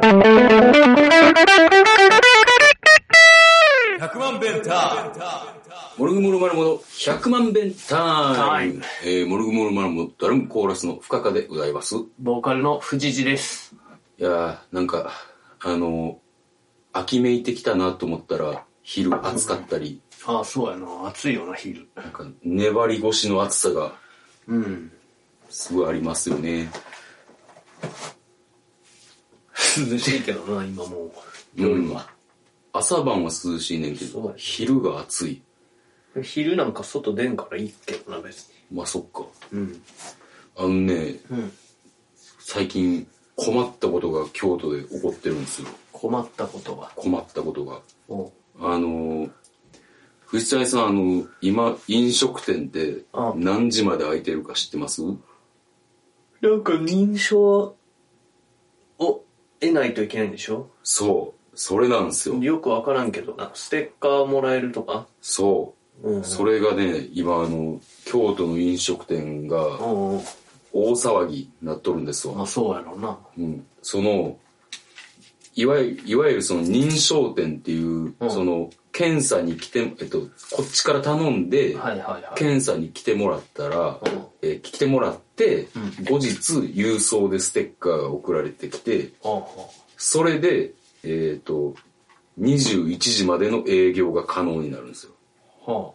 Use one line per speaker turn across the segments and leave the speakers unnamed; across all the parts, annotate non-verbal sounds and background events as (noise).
100万弁タモルグモルマルモの100万弁タイムえー、モルグモルマルモドラムコーラスの深川でございます。
ボーカルの藤次です。
いやー、なんか、あのー、秋めいてきたなと思ったら、昼暑かったり、
ああ、そうやな。暑いよな、昼。
なんか粘り腰の暑さが
うん。
すごいありますよね。
涼しいけどな、(laughs) 今もう。夜は。
朝晩は涼しいねんけど
そうや、
昼が暑い。
昼なんか外出んからいいけどな、別に。
まあそっか。
うん。
あのね、
うん。
最近困ったことが京都で起こってるんですよ。
困ったことが。
困ったことが。
おう
あのー、藤谷さん、あの、今、飲食店って
あ
何時まで開いてるか知ってます？
なんか認証を得ないといけないんでしょ？
そう。それなんですよ。
よくわからんけどな。ステッカーもらえるとか？
そう。
うん。
それがね、今、あの、京都の飲食店が大騒ぎになっとるんですわ。
まあそうやろうな。
うん。その、いわゆる、いわゆるその認証店っていう、
うん
その、検査に来て、えっと、こっちから頼んで、
はいはいはい。
検査に来てもらったら、
うん
えー来てもらって、
うん
後日郵送でステッカーが送られてきて、
おう
それで、えっ、と、21時までの営業が可能になるんですよ。
は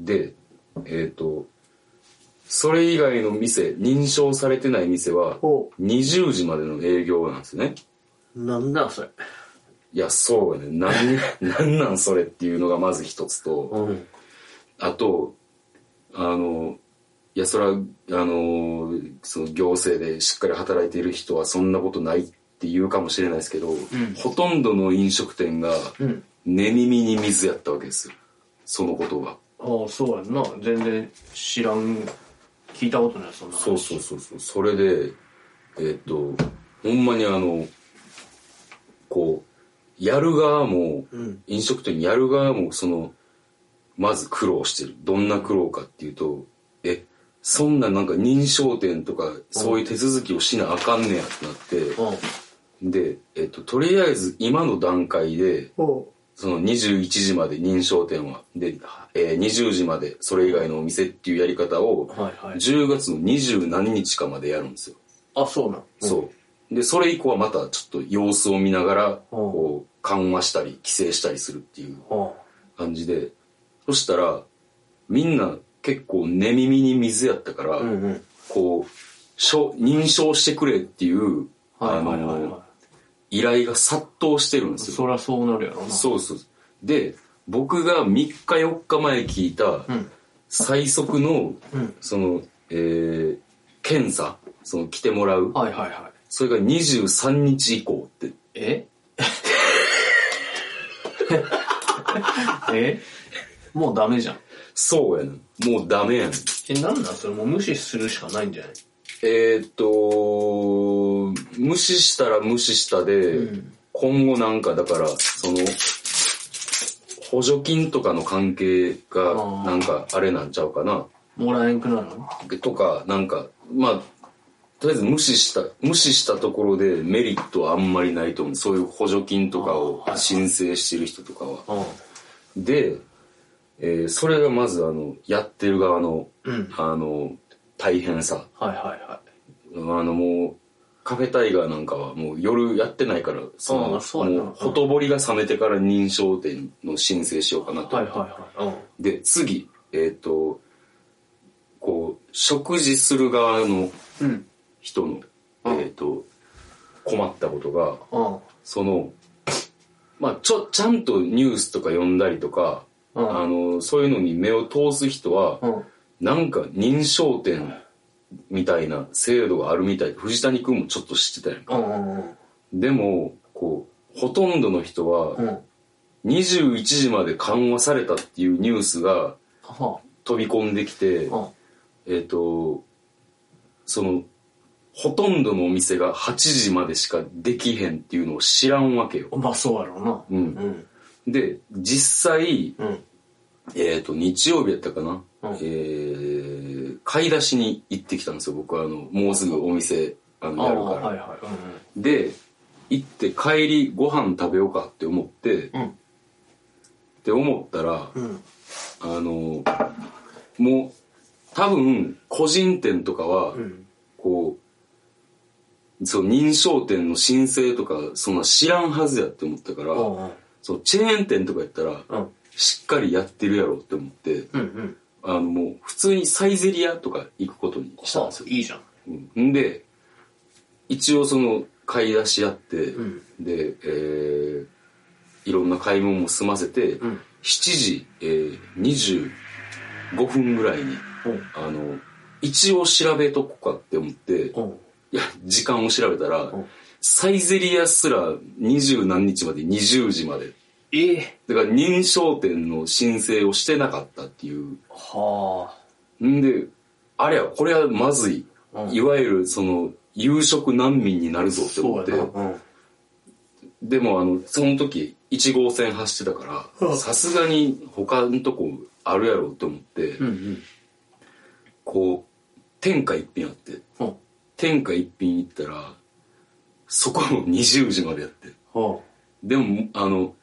で、えっ、と、それ以外の店、認証されてない店は
あ。、お
20時までの営業なんですね。
なんだそれ。
いや、そうやね。なん、(laughs) なんなんそれっていうのがまず一つと、
うん。
あと、あの、いや、それは、あの、その行政でしっかり働いている人はそんなことないって言うかもしれないですけど、ほとんどの飲食店が
うん。
寝耳に水やったわけですよ。そのことが。
ああ、そうやんな。全然知らん、聞いたことない、そんな話。
そうそうそうそう。それで、えっと、ほんまにあの、こう、やる側も、
うん。
飲食店やる側もそのまず苦労してるどんな苦労かっていうとえそんななんか認証店とかそういう手続きをしなあかんねやってなって
うん。
で、えっと、とりあえず今の段階でその21時まで認証店はで、えー20時までそれ以外のお店っていうやり方を
はいはい。
10月の20何日かまでやるんですよ、
あ、そうなん。
そうでそれ以降はまたちょっと様子を見ながらこう緩和したり規制したりするっていう。感じで、そしたら、みんな結構寝耳に水やったから、
うんうん。
こう、認証してくれっていう、あの
は
依頼が殺到してるんで
い。
すよ。
そりゃそうなるやろな。
そうそう。で、僕が3日4日前聞いた
うん。
最速の、
うん。
その、えー、検査、その来てもらう、
はいはいはい。
それが23日以降って、
え？(laughs) え？もうダメじゃん。
そうやねん。もうダメやねん。
え、なんなんそれ？もう無視するしかないんじゃない？
えーっと、無視したら無視したで、
うん
今後なんかだから、その、補助金とかの関係が、
ー
なんかあれなんちゃうかな。
もらえんくなるの？
とか、なんか、まあ、とりあえず無視した、無視したところでメリットはあんまりないと思う。そういう補助金とかを申請してる人とかは。
う
で、えーそれがまずあの、やってる側の、
ん。うん。
あの、大変さ。
はいはいは
あのもう、カフェタイガーなんかはもう夜やってないから、その、もう、ほとぼりが冷めてから認証店の申請しようかなと。
い。はいはいはい。
で、次、えっ、と、こう、食事する側の
うん。うん。
人の、
うん
えっ、と、困ったことが、
うん。
その、まあちょ、ちゃんとニュースとか読んだりとか、
うん
あの、そういうのに目を通す人は、
うん。
なんか認証店みたいな制度があるみたいで、藤谷君もちょっと知ってたやんか。
うんうん
でも、こう、ほとんどの人は、
うん。うん。
21時まで緩和されたっていうニュースが
は
飛び込んできて、
あ。
えっ、と、その、ほとんどのお店が8時までしかできへんっていうのを知らんわけよ。
うん。まあそうやろうな。
うん
うん。
で、実際、
うん。
えっ、と、日曜日やったかな、
うん
えー、買い出しに行ってきたんですよ、僕はあの、もうすぐお店、あの、やるから。
はいはい。
で、行って帰りご飯食べようかって思って、
うん
って思ったら、
うん
あのもう多分個人店とかは、
うん
こうそう認証店の申請とかそんな知らんはずやって思ったから、
うん
そうチェーン店とかやったら
うん。
しっかりやってるやろって思って
うんうん。
あのもう普通にサイゼリアとか行くことにしたんですよ、
いいじゃん。
うん、んで一応その買い出しやって、
ん。
で、えーいろんな買い物も済ませて、
ん。
7時、えー25分ぐらいに
うん。
あの一応調べとこうかって思って、
うん
時間を調べたら、
ん
サイゼリアすら二十何日まで20時まで。
ええ。
だから認証店の申請をしてなかったっていう。
は
んであれはこれはまずい、
うん。
いわゆるその夕食難民になるぞ
あ
って思って。
そうん。
でもあのその時1号線走ってたからさすがに他のとこあるやろうって思って、
うんうん。
こう天下一品あって
うん
天下一品行ったらそこも20時までやって。
は
でもあの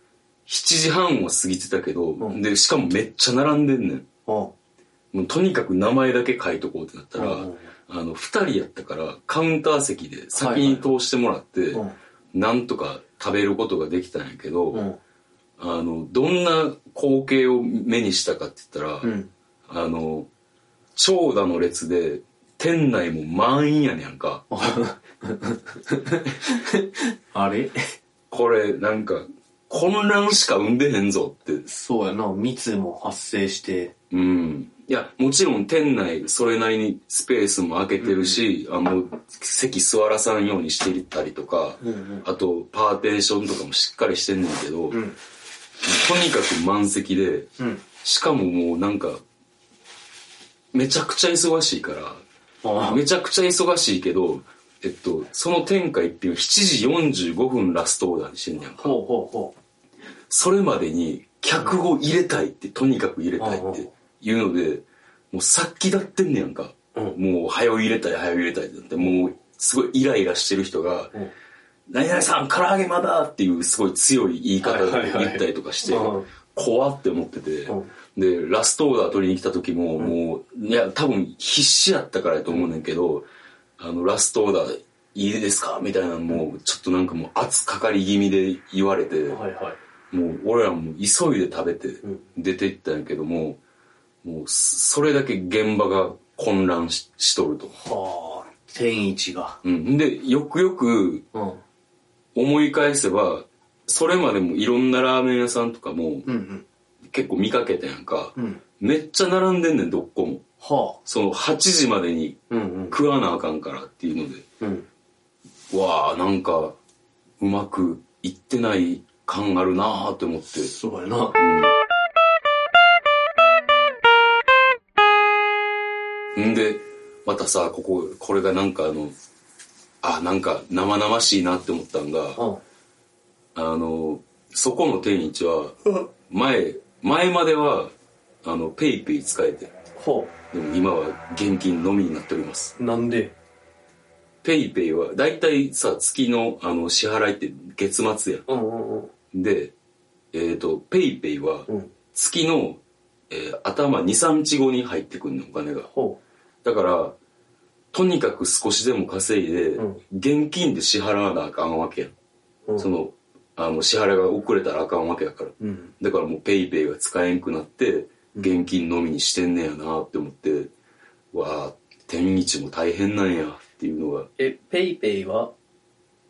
7時半は過ぎてたけど、
うん。
でしかもめっちゃ並んでんねん。
あ。は
もうとにかく名前だけ書いとこうってなったら、
うんうん
あの2人やったからカウンター席で先に通してもらって、
うん。
なんとか食べることができたんやけど、
うん。
あのどんな光景を目にしたかって言ったら、
うん。
あの長蛇の列で店内も満員やねんか。(laughs)
あれ？
これなんか混乱しか生んでへんぞって。
そうやな。密も発生して。
うん。いや、もちろん店内それなりにスペースも空けてるし、あの、席座らさんようにしていったりとか、
うんうん。
あとパーテーションとかもしっかりしてんねんけど、
ん。
とにかく満席で、
うん。
しかももうなんか、めちゃくちゃ忙しいから、
あ
めちゃくちゃ忙しいけど、えっと、その天下一品を7時45分ラストオーダーにしてんねやんか。
ほうほうほ
それまでに客を入れたいって、とにかく入れたいっていうので、もうさっきだってんねやんか。
うん。
もう、早う入れたい、早う入れたいってなって、もう、すごいイライラしてる人が、
うん。
何々さん、唐揚げまだっていうすごい強い言い方で言ったりとかして
うん、
怖って思ってて
うん、
で、ラストオーダー取りに来た時も、もう、いや、多分必死やったからやと思うねんけど、あの、ラストオーダーいいですか？みたいなのも、ちょっとなんかもう圧かかり気味で言われて、
うはいはい。
もう俺らも急いで食べて
ん。
出て行ったんやけども、もうそれだけ現場が混乱ししとると。
はあ天一が。
うん。で、よくよく
うん。
思い返せば、それまでもいろんなラーメン屋さんとかも
うんうん
結構見かけたやんか。
うん。
めっちゃ並んでんねん、どっこも。
はあ。
その8時までに
うんうん。
食わなあかんからっていうので、
うん。
わあなんかうまくいってない感あるなあって思って。
そうやな。
ん。で、またさ、ここ、これがなんかあの、あ、なんか生々しいなって思ったんが、
うん。
あの、そこの天一は、(laughs) 前、前までは、あの、ペイペイ使えて、
ほ
でも今は現金のみになっております。
うなんで？
ペイペイは、だいたいさ、月のあの支払いって月末や
うんうんうん
ん。で、えっ、と、ペイペイは
うん
月の、えー頭2、3日後に入ってくんの、お金が。
ほ
だから、とにかく少しでも稼いで、
うん
現金で支払わなあかんわけやん。
ううん
その、あの、支払いが遅れたらあかんわけやから。
うん。
だからもうペイペイが使えんくなって、現金のみにしてんねやなって思って、わあ、天一も大変なんやっていうのが。
えペイペイは？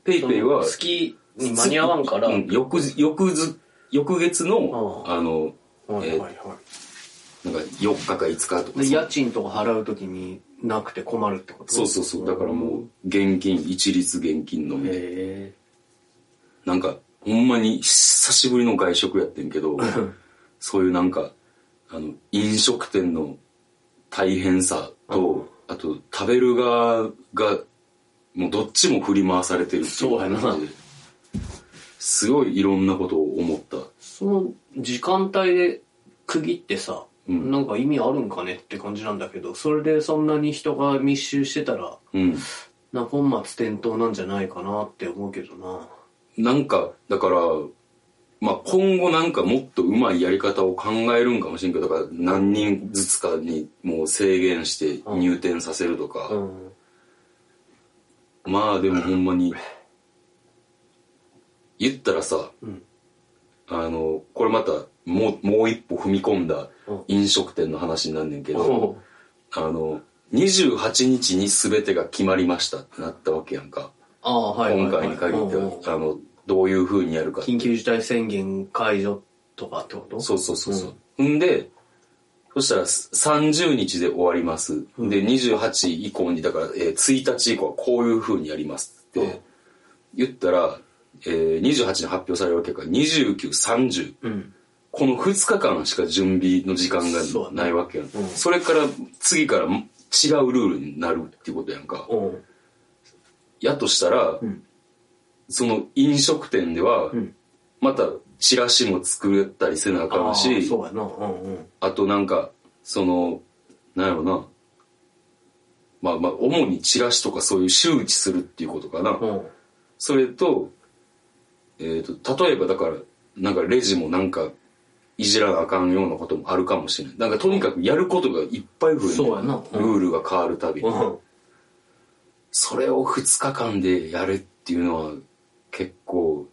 ペイペイは、
月に間に合わんから。
うん翌日、翌日、翌月の、
あ
あの、
はいはいは
なんか4日か5日とか。
家賃とか払うときになくて困るってこと？
そうそうそう。だからもう、現金、一律現金のみ。で。
へ
なんか、ほんまに久しぶりの外食やってんけど、そういうなんか、あの、飲食店の大変さと、あと、食べる側が、もうどっちも振り回されてるっていう
そうやな。
感じですごいいろんなことを思った。
その時間帯で区切ってさ、
うん。
なんか意味あるんかねって感じなんだけどそれでそんなに人が密集してたら
うん。
な本末転倒なんじゃないかなって思うけどな
なんか、だから、まあ、今後なんかもっとうまいやり方を考えるんかもしれんけど、だから何人ずつかにもう制限して入店させるとか、
うん。
まあでもほんまに、言ったらさ、
ん。
あの、これまたもう、もう一歩踏み込んだ飲食店の話になんねんけど、あの、28日に全てが決まりましたってなったわけやんか。今回に限って
うんうん。
は、あの、どういう風にやるか
緊急事態宣言解除とかってこと？
そうそうそうそう。ん。で、そしたら30日で終わります。で、28以降に、だから、えー1日以降はこういう風にやりますって、
うん。
言ったら、えー28に発表されるわけやから、29、30、
うん。
この2日間しか準備の時間が
な
ないわけやん。
うん。
それから、次から違うルールになるっていうことやんか。
おう
やとしたら、
ん
その飲食店では、
ん
またチラシも作ったりせなあか
ああ、
んし、
そうやな。うんうん。
あとなんか、その、なんやろな。まあまあ、主にチラシとかそういう周知するっていうことかな。
うん。
それと、えっ、と、例えばだから、なんかレジもなんか、いじらなあかんようなこともあるかもしれない。なんかとにかくやることがいっぱい増える。
そうやなうん
ルールが変わるたびに。
うん。
それを2日間でやるっていうのは結構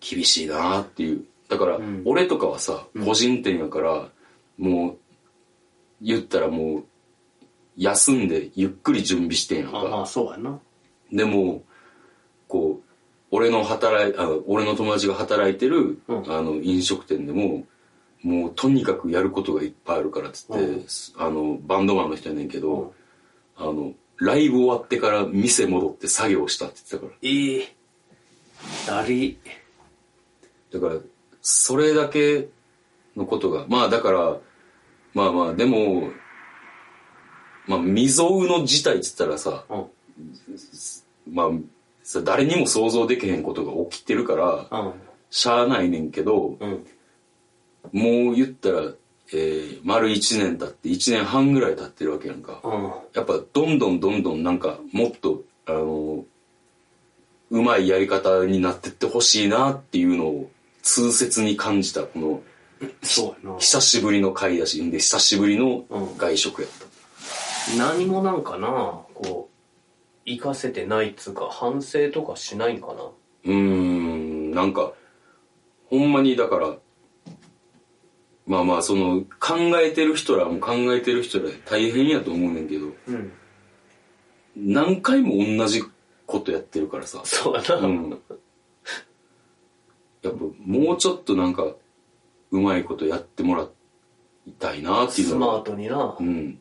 厳しいなっていう。だから
ん、
俺とかはさ、個人店やから、もう、言ったらもう、休んでゆっくり準備してんやん
あまあ、
か。
そうやな。
でも、こう、俺の働い、あの俺の友達が働いてる、
うん
あの、飲食店でも、もうとにかくやることがいっぱいあるからっつって、
うん
あの、バンドマンの人やねんけど、
うん
あの、ライブ終わってから店戻って作業したって言ってたか
ええだり。
ら。だから、それだけのことが、まあだから、まあまあ、でも、まあ未曾有の事態って言ったらさ、
うん。
まあ、さ誰にも想像できへんことが起きてるから、
うん。
しゃあないねんけど、
うん。
もう言ったら、えー、丸1年経って1年半ぐらい経ってるわけやんか。
うん。
やっぱどんどんどんどんなんかもっとあのうまいやり方になってってほしいなっていうのを痛切に感じたこの。(laughs) 久しぶりの買い出しで久しぶりの
うん
外食やった、
何もなんかな、こう、活かせてないっつうか、反省とかしないんかな。
うーんなんかほんまにだからまあまあその考えてる人らも考えてる人ら大変やと思うねんけど
うん。
何回も同じことやってるからさ
そうやな。
うん、やっぱもうちょっとなんかうまいことやってもらいたいなっていう
スマートにな
う。ん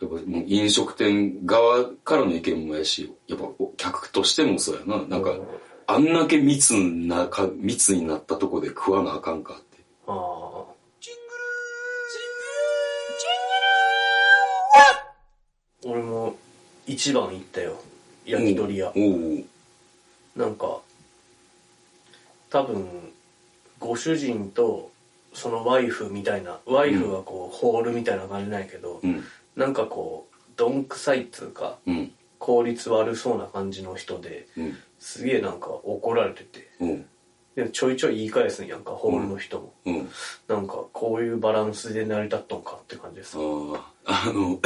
やっぱもう飲食店側からの意見もやしやっぱお客としてもそうやななんか
うん
あんだけ密なか密になったとこで食わなあかんかって
ああ。俺も一番行ったよ。焼き鳥屋。なんか、多分、ご主人と、そのワイフみたいな、ワイフはこう、ホールみたいな感じなんやけど、
うん。
なんかこう、どんくさいっつうか、
うん。
効率悪そうな感じの人で、
うん。
すげえなんか怒られてて、
うん。
でもちょいちょい言い返すんやんか、ホールの人も。
うん。
なんか、こういうバランスで成り立っとんかって感じでさ。
あの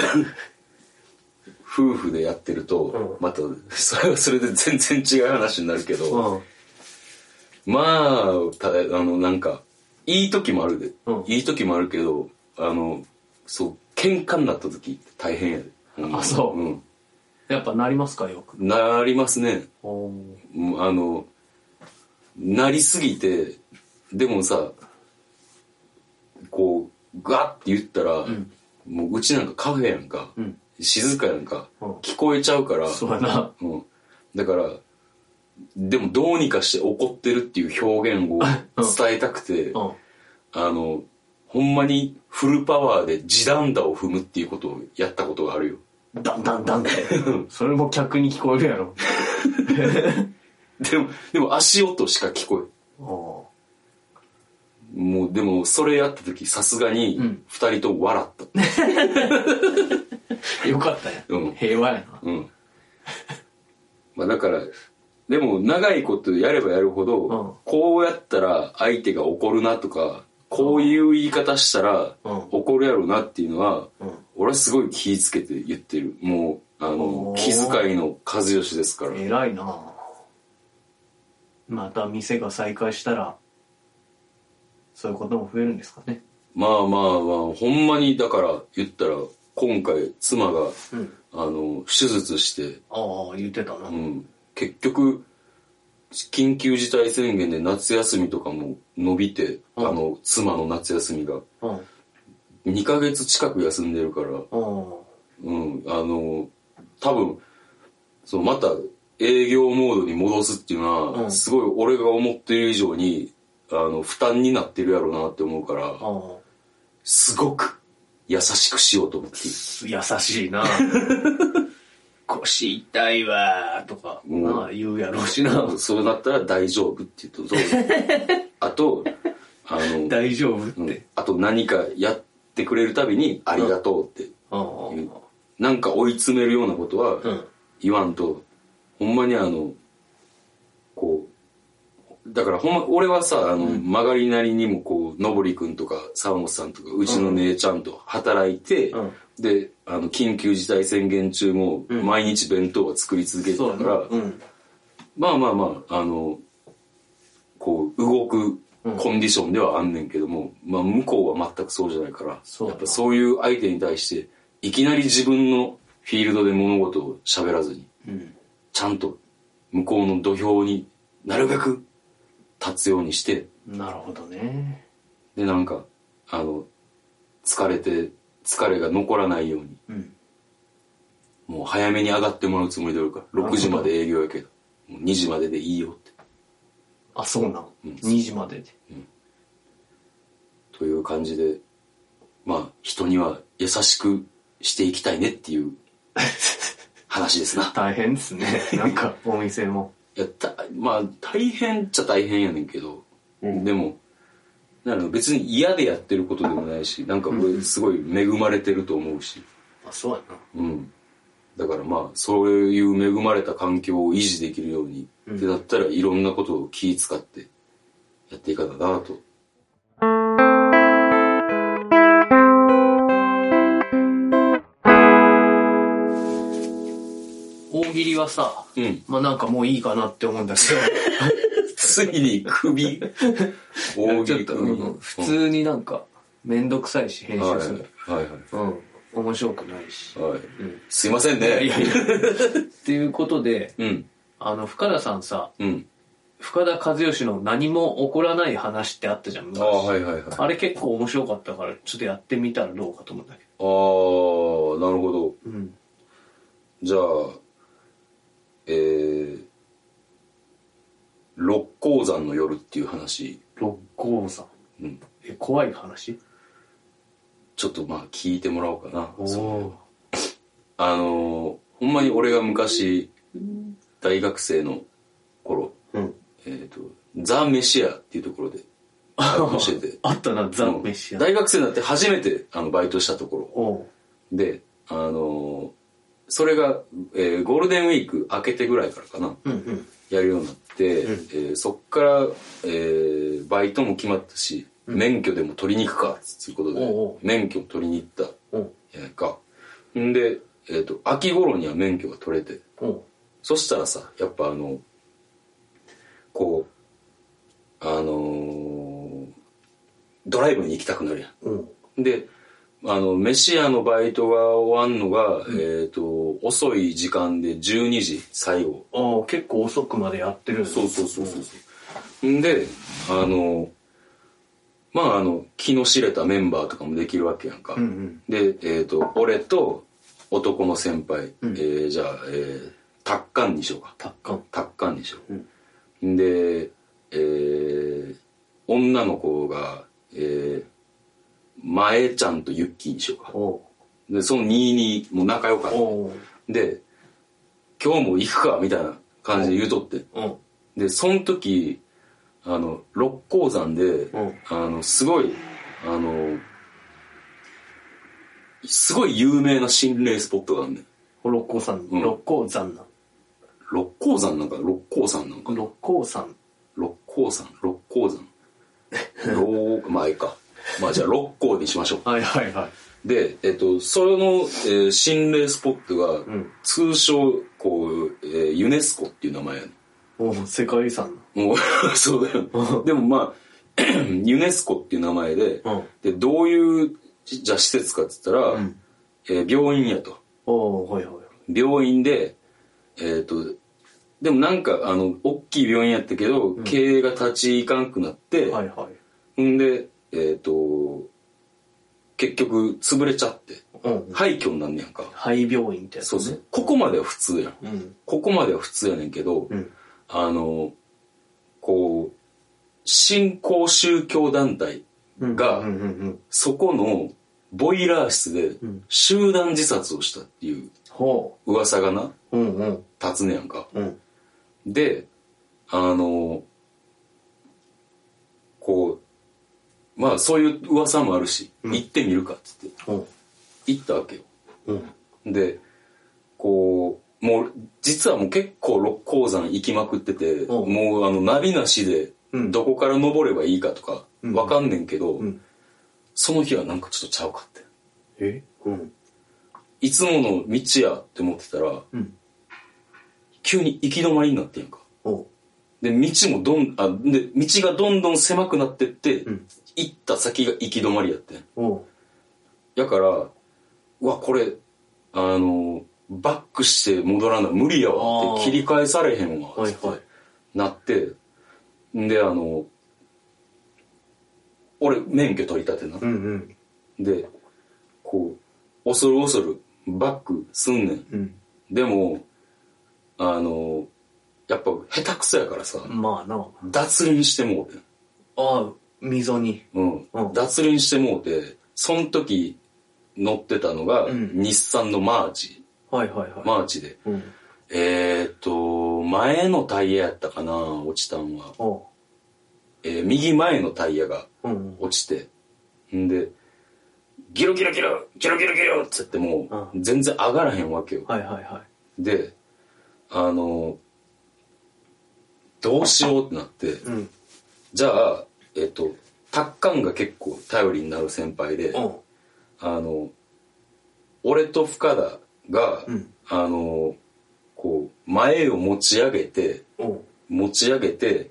夫婦でやってると、
うん。
またそれはそれで全然違う話になるけど、
うん。
まあたあのなんかいい時もあるで、
うん。
いい時もあるけどあのそう喧嘩になった時って大変やで、ん。
あそう。
うん、
やっぱなりますか、よく。
なりますね。あのなりすぎてでもさこうガッて言ったら、
ん。
もううちなんかカフェやんか、
うん。
静かやんか、
うん。
聞こえちゃうから。
そうやな。
うん、だからでもどうにかして怒ってるっていう表現を (laughs) 伝えたくて、
うん。
あのほんまにフルパワーで地団打を踏むっていうことをやったことがあるよ。
ダンダンダンって。それも客に聞こえるやろ。(laughs)
でもでも足音しか聞こ
お
えもうでもそれやった時さすがに
うん。
二人とも笑った。(laughs)
よかったや。
うん。
平和やな。
うん。まあだからでも長いことやればやるほど、
うん。
こうやったら相手が怒るなとかこういう言い方したら
うん。
怒るやろなっていうのは、
うん。
俺はすごい気ぃつけて言ってる。もうあの気遣いの和義ですから。
偉いな。また店が再開したらそういうことも増えるんですかね。
まあまあまあほんまにだから言ったら今回妻が、
うん。
あの手術して、
ああ言ってたな、
うん、結局緊急事態宣言で夏休みとかも伸びて、
うん。
あの妻の夏休みが。
うん。
2ヶ月近く休んでるから、
うん。
うん、あの多分そうまた営業モードに戻すっていうのは、
うん。
すごい俺が思ってる以上にあの負担になってるやろうなって思うから、
あ
すごく優しくしようと思って。
優しいな。(laughs) 腰痛いわとか、
うん。
なあ言うやろうしな。
そうなったら大丈夫って言うと (laughs) あとあの、
大丈夫って、
うん。あと何かやってくれるたびにありがとうって、うなんか追い詰めるようなことは言わんと、ほんまにあのだからほんま俺はさあの、曲がりなりにもこうのぼりくんとか沢本さんとかうちの姉ちゃんと働いて、
うん。
であの緊急事態宣言中も
うん
毎日弁当は作り続けてたから、
なうん。
まあまあまああのこう動くコンディションではあんねんけども、まあ向こうは全くそうじゃないから
そう。
やっぱそういう相手に対していきなり自分のフィールドで物事を喋らずに
うん。
ちゃんと向こうの土俵になるべく立つようにして。
なるほどね。
でなんかあの疲れて疲れが残らないように。
うん。
もう早めに上がってもらうつもりでおるから。6時まで営業やけど。もう2時まででいいよって。
あそうなん、
うん。
2時までで。
という感じでまあ人には優しくしていきたいねっていう話ですな。(laughs)
大変ですね。なんかお店も
いやたまあ大変っちゃ大変やねんけど、
うん。
でもなんか別に嫌でやってることでもないしなんか俺すごい恵まれてると思うし、
あそうやな。
うん、だからまあそういう恵まれた環境を維持できるように、
うん
でだったらいろんなことを気使ってやっていかななと
大喜利はさ
うん。
まあなんかもういいかなって思うんだけ
ついに首。
ど
大喜
ちょっと、うん普通になんかめんどくさいし編
はい
集する、
はいはい
うん。面白くないし、
はい、
うん。
すいませんね。
いやいや。っていうことで
うん。
あの深田さんさ
うん。
深田和義の何も起こらない話ってあったじゃん。昔
ああはいはいはい。あ
あれ結構面白かったからちょっとやってみたらどうかと思うんだけ
あーなるほど
どうん
じゃあえー、六甲山の夜っていう話、
六甲山。
うん、
え怖い話？
ちょっとまあ聞いてもらおうかな。あのーほんまに俺が昔大学生の頃
うん。
えっ、とザ・メシアっていうところでバイトして。て (laughs)
あったなザ・
うん。
メシア。
大学生になって初めてあのバイトしたところ。であのーそれが、えーゴールデンウィーク明けてぐらいからかな。
うんうん。
やるようになって、
うん。
えーそっから、えーバイトも決まったし、免許でも取りに行くかっつうことで
おうおう。
免許を取りに行った。やないか。んで、えー、と秋頃には免許が取れてそしたらさやっぱあのこうあのードライブに行きたくなるやん。
おう
であの飯屋のバイトが終わんのが、えっ、と遅い時間で12時最後。
ああ結構遅くまでやってるんだ
そうそうそうそうそう。んであのまああの気の知れたメンバーとかもできるわけやんか、
うんうん。
でえっ、と俺と男の先輩、
うん。
えーじゃあ、えー、タッカンにしようか。
タッカン
タッカンにしよう、ん、でえー、女の子がえー、前ちゃんとユッキーにしようか。でその22も仲良かった。で今日も行くかみたいな感じで言うとって。
うん。
でその時あの六甲山で、
うん。
あのすごいあのすごい有名な心霊スポットがあるねん。
六甲山、
うん。
六甲山な
六甲山なんか、六甲山なんか、
六甲山。
六甲山、六甲山。(laughs) 六、まあいいか。まあじゃあ六甲にしましょう。
はいはいはい。
で、えっと、それの、えー心霊スポットが、
ん
通称、こう、えーユネスコっていう名前やね
おう世界遺産
もう、(laughs) そうだよ。でもまあ、(clears throat) ユネスコっていう名前で、
の。うん。
で、どういう、じゃあ施設かって言ったら、
ん
えー病院やと。
おうはいはい。
病院で、えっ、と、でもなんか、あの、大きい病院やったけど、経営が立ち行かんくなって、
はいはい。
んで、えっ、と、結局、潰れちゃって、
うん。
廃墟になんねやんか。
廃病院ってやつね。
そうそう。ここまでは普通やん。
うん。
ここまでは普通やねんけど、
うん。
あの、こう、新興宗教団体が。そこのボイラー室で
ん
集団自殺をしたっていう
ほ
噂がな、
う。うんうん。
立つねやんか。
うん。
で、あの、こう、まあそういう噂もあるし、行ってみるかっつって
うん。
行ったわけよ。
うん。
で、こう、もう、実はもう結構六甲山行きまくってて、
うん
もうあの、ナビなしで、
うん
どこから登ればいいかとか、
うん
わかんねんけど、
ん
その日はなんかちょっとちゃうかって。
え？うん。
いつもの道やって思ってたら、
うん。
急に行き止まりになってんやんか。で、道もどん、あ、で、道がどんどん狭くなってって、
ん
行った先が行き止まりやって。だから、うわ、これ、あの、バックして戻らな無理やわって切り返されへんわって
はいはい。
なって、んで、あの、俺免許取り立てな。
うんうん。
で、こう、恐る恐るバックすんねん。
うん。
でも、あの、やっぱ下手くそやからさ、
まあな。
脱輪してもう。
ああ、溝に。
うん
うん
脱輪してもうて、その時乗ってたのが、
うん
日産のマーチ。
はいはいはい。
マーチで。
うん。
えーっと、前のタイヤやったかな、落ちたんは。えー右前のタイヤが
うん。
落ちて。んで、ギロギロギロ、ギロギロギロっつってもう、
う
全然上がらへんわけよ。
はいはいはい。
で、あの、どうしようってなって、
うん。
じゃあ、えっと、タッカンが結構頼りになる先輩で、
おう。
あの、俺と深田が、
うん
あの、こう、前を持ち上げて、
おう。
持ち上げて、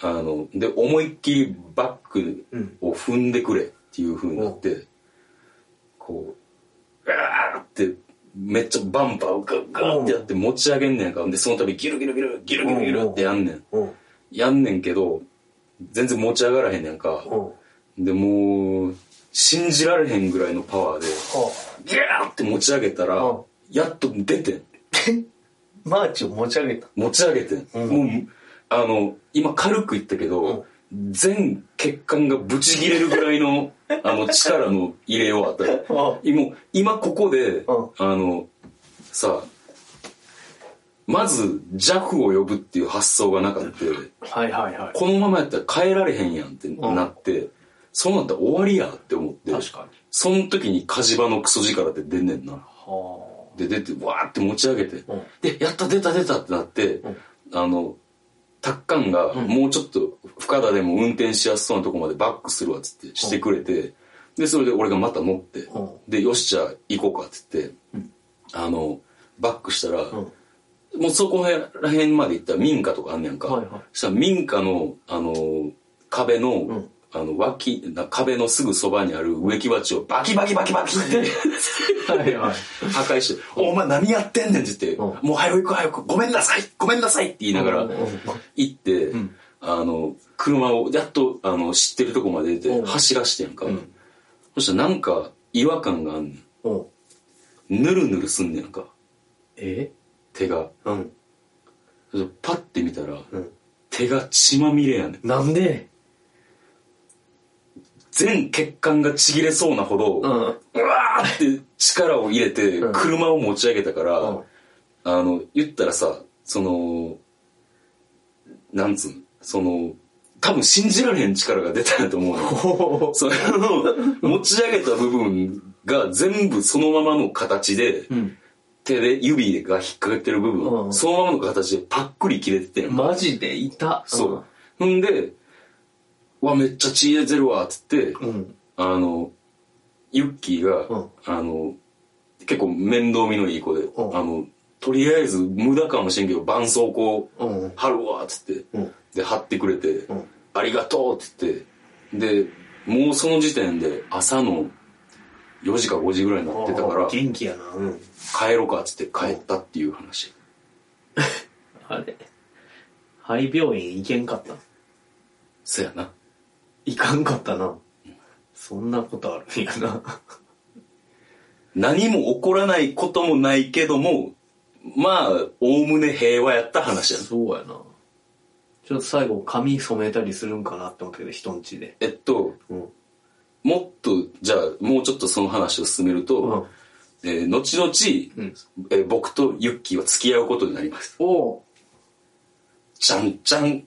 あの、で、思いっきりバック
うん
を踏んでくれっていう風になって、こう、ガーって、めっちゃバンパーをガッガーってやって持ち上げんねんか。で、その度ギルギルギル、ギルギルギルってやんねん。やんねんけど、全然持ち上がらへんねんか。で、もう、信じられへんぐらいのパワーで、
は
ギャーって持ち上げたら
うん、
やっと出てん。
あ。(laughs) マーチを持ち上げた。
持ち上げてん。
うん
もう、あの、今軽く言ったけど、全血管がブチ切れるぐらいの、(laughs) あの、力の入れようあったら。
あ
今、今ここで、
うん
あの、さ、まず JAF を呼ぶっていう発想がなかった。
はいはいはい。
このままやったら変えられへんやんってなって、そうなったら終わりやって思って、
確かに。
その時に火事場のクソ力って出んねんな。
は
で、出て、わーって持ち上げて、
うん
で、やった出た出たってなって、あの、タッカンがもうちょっと深田でも運転しやすそうなとこまでバックするわっつってしてくれて、で、それで俺がまた乗って、
うん
で、よし、じゃあ行こうかっつって、あの、バックしたら、もうそこら辺まで行ったら民家とかあんねやんか。
はいはい。
そしたら民家の、あの、壁の、
ん。
あの、脇、な壁のすぐそばにある植木鉢をバキバキバキバキって。
はいはい。
破壊して、お前何やってんねんって言って、
うん
もう早く行く早く、ごめんなさいごめんなさいって言いながら行って、
ん。
あの、車をやっと、あの、知ってるとこまで出て
うん。
走らしてんか。
ん。
そしたらなんか違和感があんね
ん。
ぬるぬるすんねんか、
え？
手が。
うん。
パッて見たら、
うん。
手が血まみれやねん。
なんで？
全血管がちぎれそうなほど、
うん。
うわーって力を入れて
うん
車を持ち上げたから、
うん
あの、言ったらさ、その、なんつうの、その、多分信じられへん力が出たんやと思うの。の、持ち上げた部分が全部そのままの形で、
うん。
手で指が引っかかってる部分、
うん
そのままの形でパックリ切れててん
マジでいた。
そう。ほんで、うわ、めっちゃ血出てるわ、つって、
うん。
あの、ユッキーが、
うん
あの、結構面倒見のいい子で、
うん
あの、とりあえず無駄かもしれんけど、絆創膏
うん。
貼るわ、つって、
うん。
で、貼ってくれて、
うん。
ありがとうって言って、で、もうその時点で朝の4時か5時ぐらいになってたから、
元気やな。うん。
帰ろうかっつって帰ったっていう話。(laughs)
あれ？肺病院行けんかった？
そやな。
行かんかったな。そんなことあるんやな。
何も起こらないこともないけども、まあ、おおむね平和やった話やな。
そうやな。ちょっと最後髪染めたりするんかなって思ったけど、人んちで。
えっと、
うん。
もっと、じゃあ、もうちょっとその話を進めると、えー後々、
うん。
えー僕とユッキーは付き合うことになります。
おお
ちゃんちゃん。(laughs)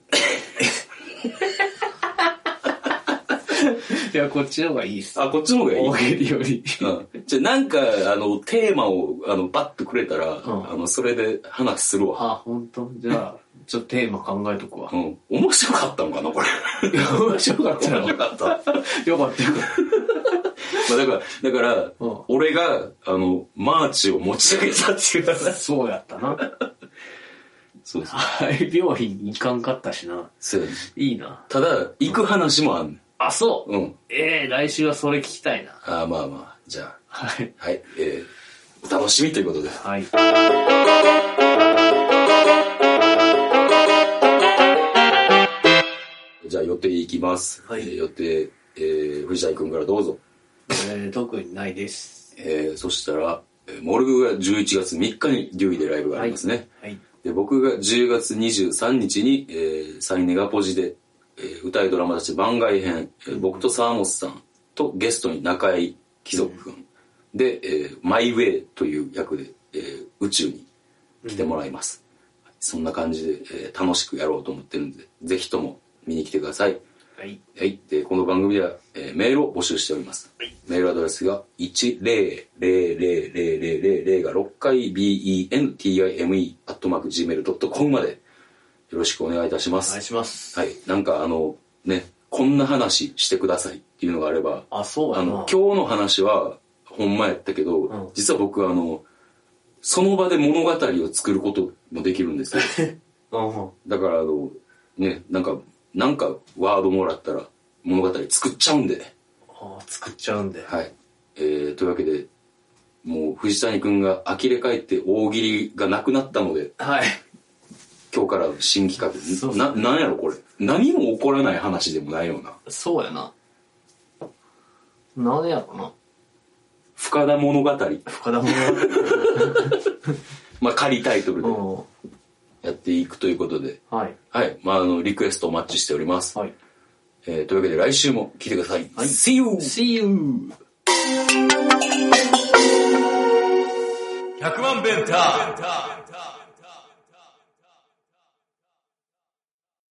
いや、こっちの方がいいっす。
あ、こっちの方がいい。
大喜利より。
うん、じゃあなんか、あの、テーマを、あの、バッとくれたら、
ん
あの、それで話するわ。
あ、本当？じゃあ、ちょっとテーマ考えとくわ
う。ん。面白かったんかな、これ。(laughs)
面白かったよ。
面白かった。ま (laughs)
よかったよ。
あだから、だから、
うん
俺が、あの、マーチを持ち上げたっていう話。
そうやったな。
そうそう。
肺病院行かんかったしな。
そうやね
いいな。
ただ、行く話もあんねん。
あ、そう。
うん。
ええ来週はそれ聞きたいな。
あーまあまあ、じゃあ、
はい。
はい、えー、お楽しみということで。
はい。
じゃあ予定いきます。
はい
えー予定、えー、藤谷君からどうぞ。
えー、特にないです。
えー、そしたら、えーモルグが11月3日にデュイでライブがありますね。
はい。
で僕が10月23日に、えー、サイネガポジで、えー歌いドラマたち番外編、えー僕と沢本さんとゲストに中井貴族君、で、えーマイウェイという役で、えー宇宙に来てもらいます。そんな感じで、えー楽しくやろうと思ってるんで、ぜひとも見に来てください。
はい。
はい。で、この番組では、えーメールを募集しております。メールアドレスが、1000000が6回 bentime アットマーク gmail.com までよろしくお願いいたします。
お願いします。
はい。なんかあの、ね、こんな話してくださいっていうのがあれば、
あ、そう。
あの、今日の話は、ほんまやったけど、
うん
実は僕あの、その場で物語を作ることもできるんですよ。(laughs)
うん。
だからあの、ね、なんか、なんかワードもらったら物語作っちゃうんで、
あ作っちゃうんで。
はい。えー、というわけで、もう藤谷君が呆れ返って大喜利がなくなったので、
はい。
今日から新企画、
そう
な、なんやろこれ。何も起こらない話でもないような。
そうやな。なんやろな。
深田物語。
深田物 (laughs)
まあ仮タイトルで
語。
やっていくということで、
うん。はい。
はい。まああの、リクエストお待ちしております。
はい。
えー、というわけで来週も聞いてください。
はい
See you!
See you!
100万弁ター